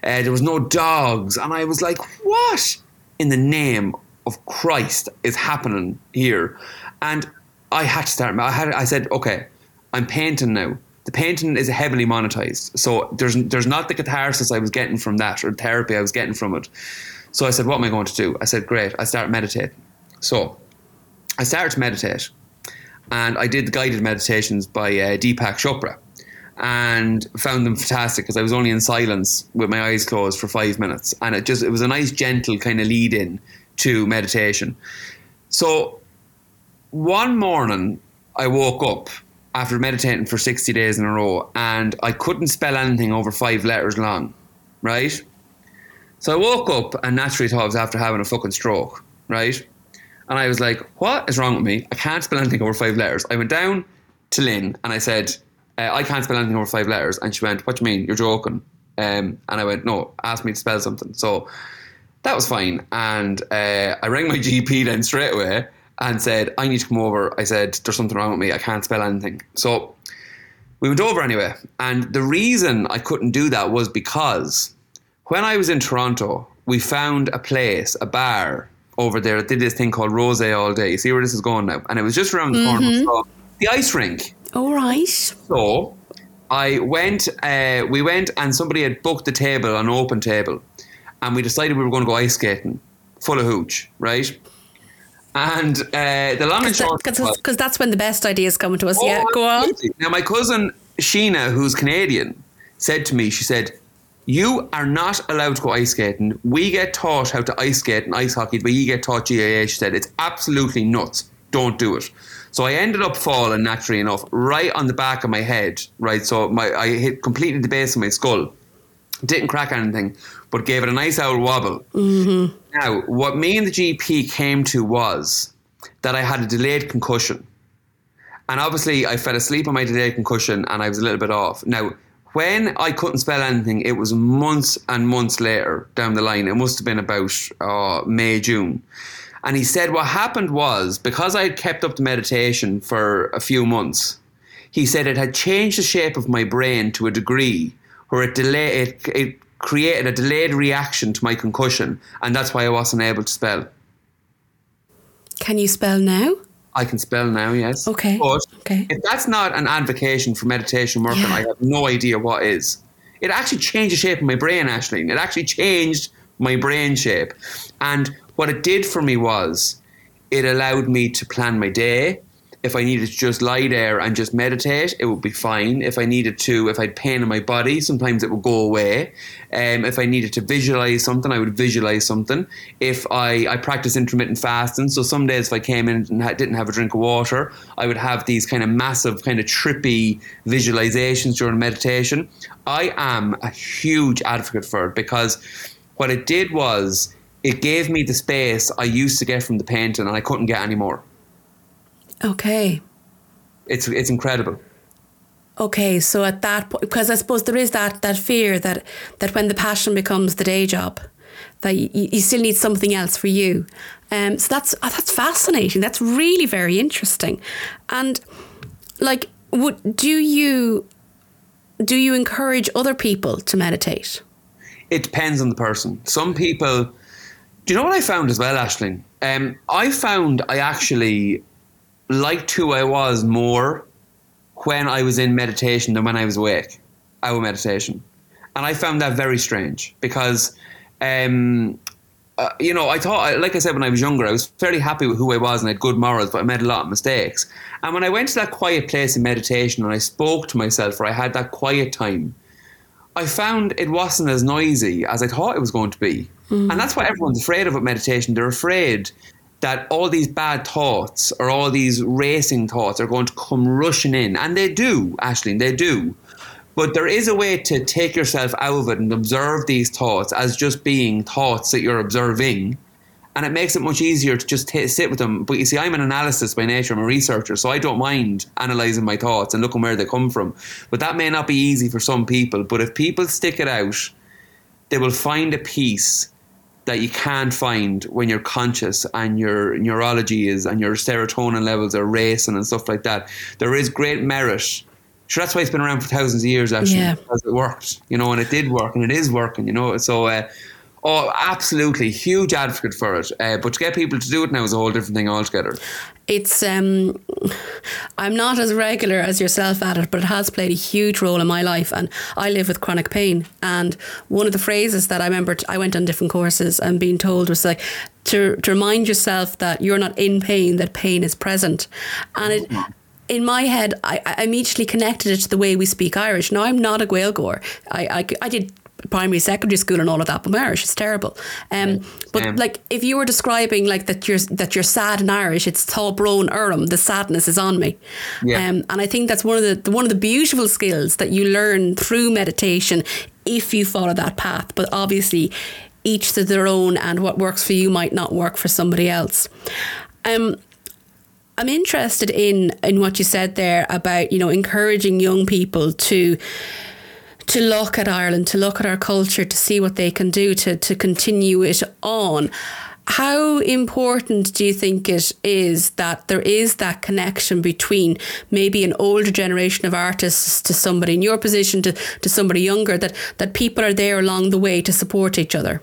uh, there was no dogs, and I was like, "What in the name of Christ is happening here?" And I had to start. I had. I said, "Okay, I'm painting now." The painting is heavily monetized, so there's there's not the catharsis I was getting from that or therapy I was getting from it. So I said, "What am I going to do?" I said, "Great." I start meditating. So I started to meditate, and I did the guided meditations by uh, Deepak Chopra, and found them fantastic because I was only in silence with my eyes closed for five minutes, and it just it was a nice, gentle kind of lead in to meditation. So one morning, I woke up after meditating for sixty days in a row, and I couldn't spell anything over five letters long, right? So I woke up and naturally thought I was after having a fucking stroke, right? And I was like, what is wrong with me? I can't spell anything over five letters. I went down to Lynn and I said, uh, I can't spell anything over five letters. And she went, what do you mean? You're joking. Um, and I went, no, ask me to spell something. So that was fine. And uh, I rang my *laughs* GP then straight away and said, I need to come over. I said, there's something wrong with me. I can't spell anything. So we went over anyway. And the reason I couldn't do that was because when I was in Toronto, we found a place, a bar over there that did this thing called Rose All Day. See where this is going now? And it was just around the corner from the ice rink. All right. So I went, uh, we went and somebody had booked the table, an open table. And we decided we were going to go ice skating, full of hooch, right? And uh, the long and short Because that's when the best ideas come to us. yeah, Oh, go on. Now, my cousin Sheena, who's Canadian, said to me, she said, You are not allowed to go ice skating. We get taught how to ice skate and ice hockey, but you get taught GAA. She said, It's absolutely nuts. Don't do it. So I ended up falling naturally enough right on the back of my head, right? So my I hit completely the base of my skull. Didn't crack anything, but gave it a nice old wobble. Mm-hmm. Now, what me and the GP came to was that I had a delayed concussion. And obviously, I fell asleep on my delayed concussion and I was a little bit off. Now, when I couldn't spell anything, it was months and months later down the line. It must have been about uh, May, June. And he said what happened was because I had kept up the meditation for a few months, he said it had changed the shape of my brain to a degree where it it, it created a delayed reaction to my concussion, and that's why I wasn't able to spell. Can you spell now? I can spell now, yes. Okay, But okay. if that's not an advocation for meditation working, Yeah. I have no idea what is. It actually changed the shape of my brain, Ashling. It actually changed my brain shape. And what it did for me was it allowed me to plan my day. If I needed to just lie there and just meditate, it would be fine. If I needed to, if I had pain in my body, sometimes it would go away. Um, if I needed to visualize something, I would visualize something. If I, I practice intermittent fasting, so some days if I came in and didn't have a drink of water, I would have these kind of massive, kind of trippy visualizations during meditation. I am a huge advocate for it because what it did was it gave me the space I used to get from the painting and I couldn't get any more. Okay. It's it's incredible. Okay, so at that point, because I suppose there is that that fear that that when the passion becomes the day job, that you, you still need something else for you. Um, so that's oh, that's fascinating. That's really very interesting. And like, would do you do you encourage other people to meditate? It depends on the person. Some people. Do you know what I found as well, Ashling? Um, I found I actually liked who I was more when I was in meditation than when I was awake. Our meditation. and I found that very strange because. Um, uh, you know, I thought, like I said, when I was younger, I was fairly happy with who I was and I had good morals, but I made a lot of mistakes. And when I went to that quiet place in meditation and I spoke to myself, or I had that quiet time, I found it wasn't as noisy as I thought it was going to be. Mm. And that's what everyone's afraid of with meditation. They're afraid that all these bad thoughts or all these racing thoughts are going to come rushing in. And they do, Ashling, they do. But there is a way to take yourself out of it and observe these thoughts as just being thoughts that you're observing. And it makes it much easier to just t- sit with them. But you see, I'm an analyst by nature, I'm a researcher, so I don't mind analysing my thoughts and looking where they come from. But that may not be easy for some people. But if people stick it out, they will find a peace that you can't find when you're conscious and your neurology is and your serotonin levels are racing and stuff like that. There is great merit Sure, that's why it's been around for thousands of years, actually, yeah. because it worked, you know, and it did work, and it is working, you know. So, uh, oh, absolutely, huge advocate for it. Uh, but to get people to do it now is a whole different thing altogether. It's um, I'm not as regular as yourself at it, but it has played a huge role in my life, and I live with chronic pain. And one of the phrases that I remember I went on different courses and being told was like to to remind yourself that you're not in pain, that pain is present, and it in my head, I, I immediately connected it to the way we speak Irish. Now, I'm not a Gaeilgeoir. I, I, I did primary, secondary school, and all of that, but my Irish is terrible. Um, but like, if you were describing like that, you're that you're sad in Irish, it's Tall Thalbrone Urim. The sadness is on me. Yeah. Um, and I think that's one of the one of the beautiful skills that you learn through meditation if you follow that path. But obviously, each to their own, and what works for you might not work for somebody else. Um, I'm interested in in what you said there about you know encouraging young people to to look at Ireland, to look at our culture, to see what they can do to to continue it on. How important do you think it is that there is that connection between maybe an older generation of artists to somebody in your position to, to somebody younger that, that people are there along the way to support each other?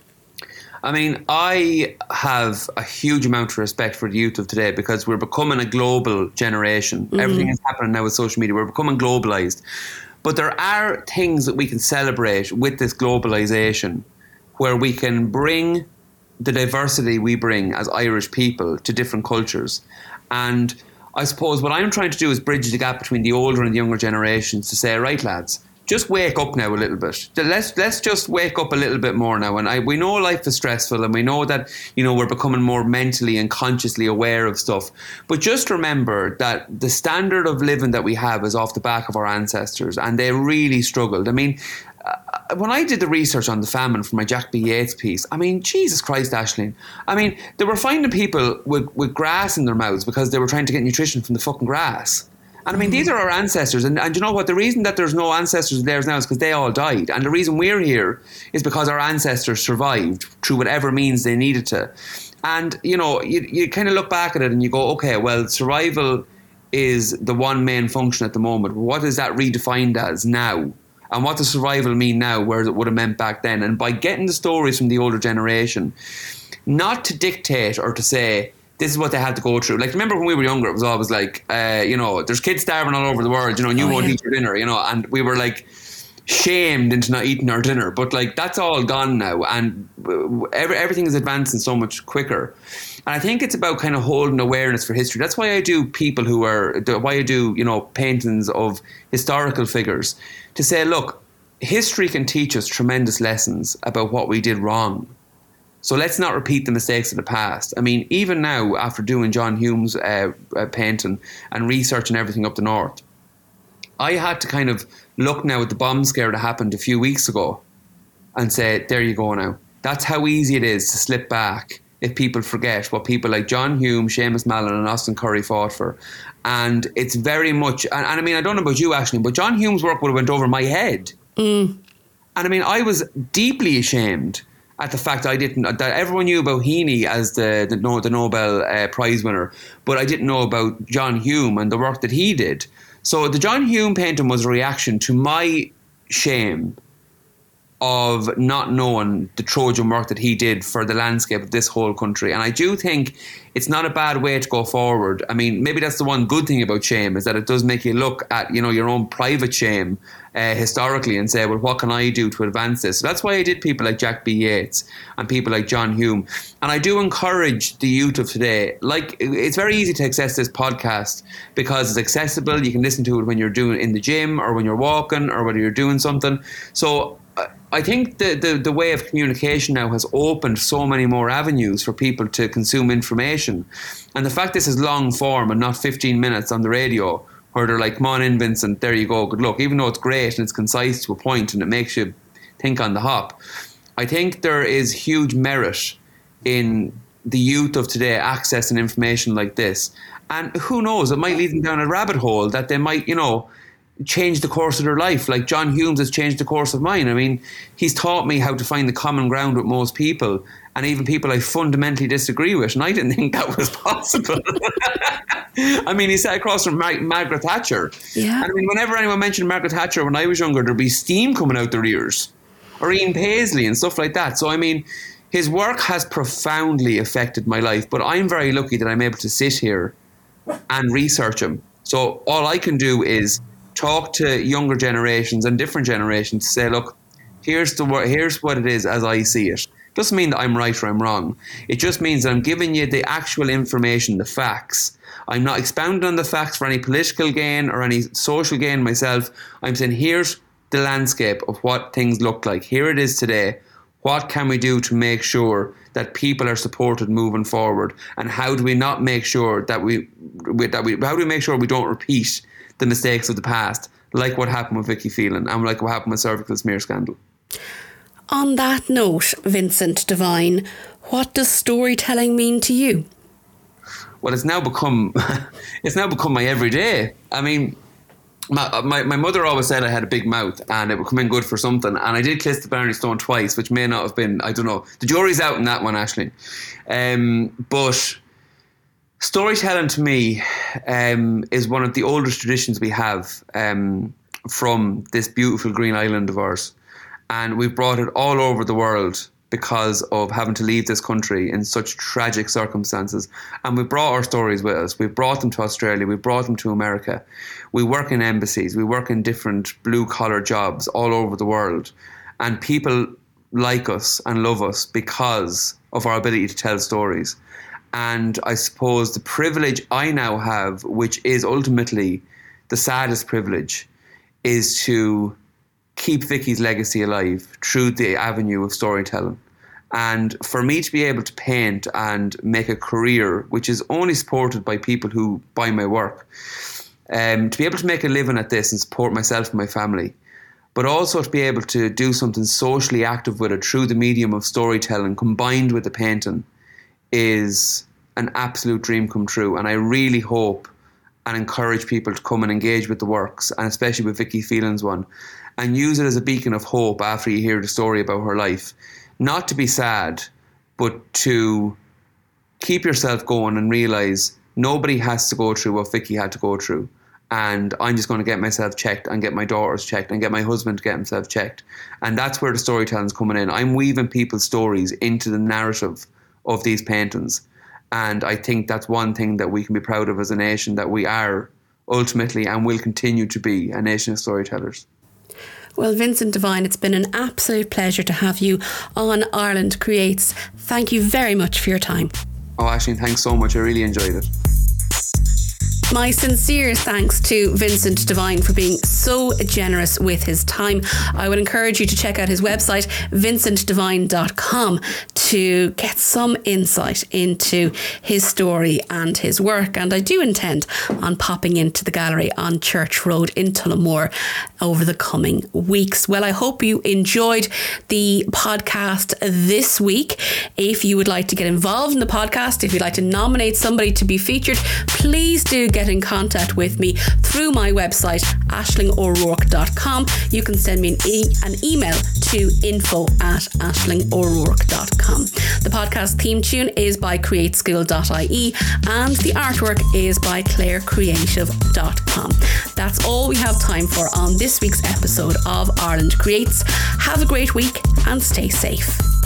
I mean, I have a huge amount of respect for the youth of today because we're becoming a global generation. Mm-hmm. Everything is happening now with social media. We're becoming globalized. But there are things that we can celebrate with this globalization where we can bring the diversity we bring as Irish people to different cultures. And I suppose what I'm trying to do is bridge the gap between the older and the younger generations to say, right, lads, just wake up now a little bit. Let's let's just wake up a little bit more now. And I we know life is stressful, and we know that you know we're becoming more mentally and consciously aware of stuff. But just remember that the standard of living that we have is off the back of our ancestors, and they really struggled. I mean. Uh, when I did the research on the famine for my Jack B. Yeats piece, I mean, Jesus Christ, Ashling. I mean, they were finding people with, with grass in their mouths because they were trying to get nutrition from the fucking grass. And I mean, these mm. are our ancestors. And, and you know what? The reason that there's no ancestors theirs now is because they all died. And the reason we're here is because our ancestors survived through whatever means they needed to. And, you know, you, you kind of look back at it and you go, okay, well, survival is the one main function at the moment. What is that redefined as now? And what does survival mean now, whereas it would have meant back then? And by getting the stories from the older generation, not to dictate or to say, this is what they had to go through. Like, remember when we were younger, it was always like, uh, you know, there's kids starving all over the world, you know, and you oh, won't yeah. eat your dinner, you know, and we were like shamed into not eating our dinner. But like, that's all gone now, and every, everything is advancing so much quicker. And I think it's about kind of holding awareness for history. That's why I do people who are, why I do, you know, paintings of historical figures to say, look, history can teach us tremendous lessons about what we did wrong so let's not repeat the mistakes of the past. I mean, even now, after doing John Hume's uh, uh, painting and researching everything up the north, I had to kind of look now at the bomb scare that happened a few weeks ago and say, there you go now. That's how easy it is to slip back if people forget what people like John Hume, Seamus Mallon, and Austin Currie fought for. And it's very much, and, and I mean, I don't know about you, Ashling, but John Hume's work would have went over my head. Mm. And I mean, I was deeply ashamed at the fact I didn't that everyone knew about Heaney as the the, the Nobel uh, Prize winner, but I didn't know about John Hume and the work that he did. So the John Hume painting was a reaction to my shame of not knowing the Trojan work that he did for the landscape of this whole country. And I do think it's not a bad way to go forward. I mean, maybe that's the one good thing about shame is that it does make you look at you know your own private shame uh, historically and say, well, what can I do to advance this? So that's why I did people like Jack B. Yeats and people like John Hume. And I do encourage the youth of today. Like, it's very easy to access this podcast because it's accessible. You can listen to it when you're doing in the gym or when you're walking or whether you're doing something. So I think the, the, the way of communication now has opened so many more avenues for people to consume information. And the fact this is long form and not 15 minutes on the radio, where they're like, come on in, Vincent, there you go, good luck. Even though it's great and it's concise to a point and it makes you think on the hop, I think there is huge merit in the youth of today accessing information like this. And who knows, it might lead them down a rabbit hole that they might, you know, changed the course of their life. Like John Humes has changed the course of mine. I mean, he's taught me how to find the common ground with most people and even people I fundamentally disagree with. And I didn't think that was *laughs* possible. *laughs* I mean, he sat across from Mar- Margaret Thatcher. Yeah. And I mean, whenever anyone mentioned Margaret Thatcher when I was younger, there'd be steam coming out their ears. Or Ian Paisley and stuff like that. So, I mean, his work has profoundly affected my life, but I'm very lucky that I'm able to sit here and research him. So all I can do is talk to younger generations and different generations to say, look, here's the here's what it is as I see it. Doesn't mean that I'm right or I'm wrong. It just means that I'm giving you the actual information, the facts. I'm not expounding on the facts for any political gain or any social gain myself. I'm saying here's the landscape of what things look like. Here it is today. What can we do to make sure that people are supported moving forward? And how do we not make sure that we, that we how do we make sure we don't repeat the mistakes of the past, like what happened with Vicky Phelan and like what happened with cervical smear scandal. On that note, Vincent Devine, what does storytelling mean to you? Well, it's now become *laughs* it's now become my everyday. I mean, my, my, my mother always said I had a big mouth and it would come in good for something. And I did kiss the Blarney Stone twice, which may not have been, I don't know. The jury's out in that one, Ashling. Um, but storytelling to me um, is one of the oldest traditions we have um, from this beautiful green island of ours. And we've brought it all over the world because of having to leave this country in such tragic circumstances. And we brought our stories with us. We've brought them to Australia. We brought them to America. We work in embassies. We work in different blue collar jobs all over the world. And people like us and love us because of our ability to tell stories. And I suppose the privilege I now have, which is ultimately the saddest privilege, is to keep Vicky's legacy alive through the avenue of storytelling. And for me to be able to paint and make a career, which is only supported by people who buy my work, um, to be able to make a living at this and support myself and my family, but also to be able to do something socially active with it through the medium of storytelling combined with the painting is an absolute dream come true. And I really hope and encourage people to come and engage with the works, and especially with Vicky Phelan's one, and use it as a beacon of hope after you hear the story about her life. Not to be sad, but to keep yourself going and realize nobody has to go through what Vicky had to go through. And I'm just going to get myself checked and get my daughters checked and get my husband to get himself checked. And that's where the storytelling's coming in. I'm weaving people's stories into the narrative of these paintings. And I think that's one thing that we can be proud of as a nation that we are ultimately and will continue to be a nation of storytellers. Well, Vincent Devine, it's been an absolute pleasure to have you on Ireland Creates. Thank you very much for your time. Oh, Ashling, thanks so much. I really enjoyed it. My sincere thanks to Vincent Devine for being so generous with his time. I would encourage you to check out his website, vincentdevine.com, to get some insight into his story and his work. And I do intend on popping into the gallery on Church Road in Tullamore over the coming weeks. Well, I hope you enjoyed the podcast this week. If you would like to get involved in the podcast, if you'd like to nominate somebody to be featured, please do get in contact with me through my website, ashlingo'rourke.com. You can send me an, e- an email to info at ashlingo'rourke.com. The podcast theme tune is by createschool.ie and the artwork is by clairecreative.com. That's all we have time for on this week's episode of Ireland Creates. Have a great week and stay safe.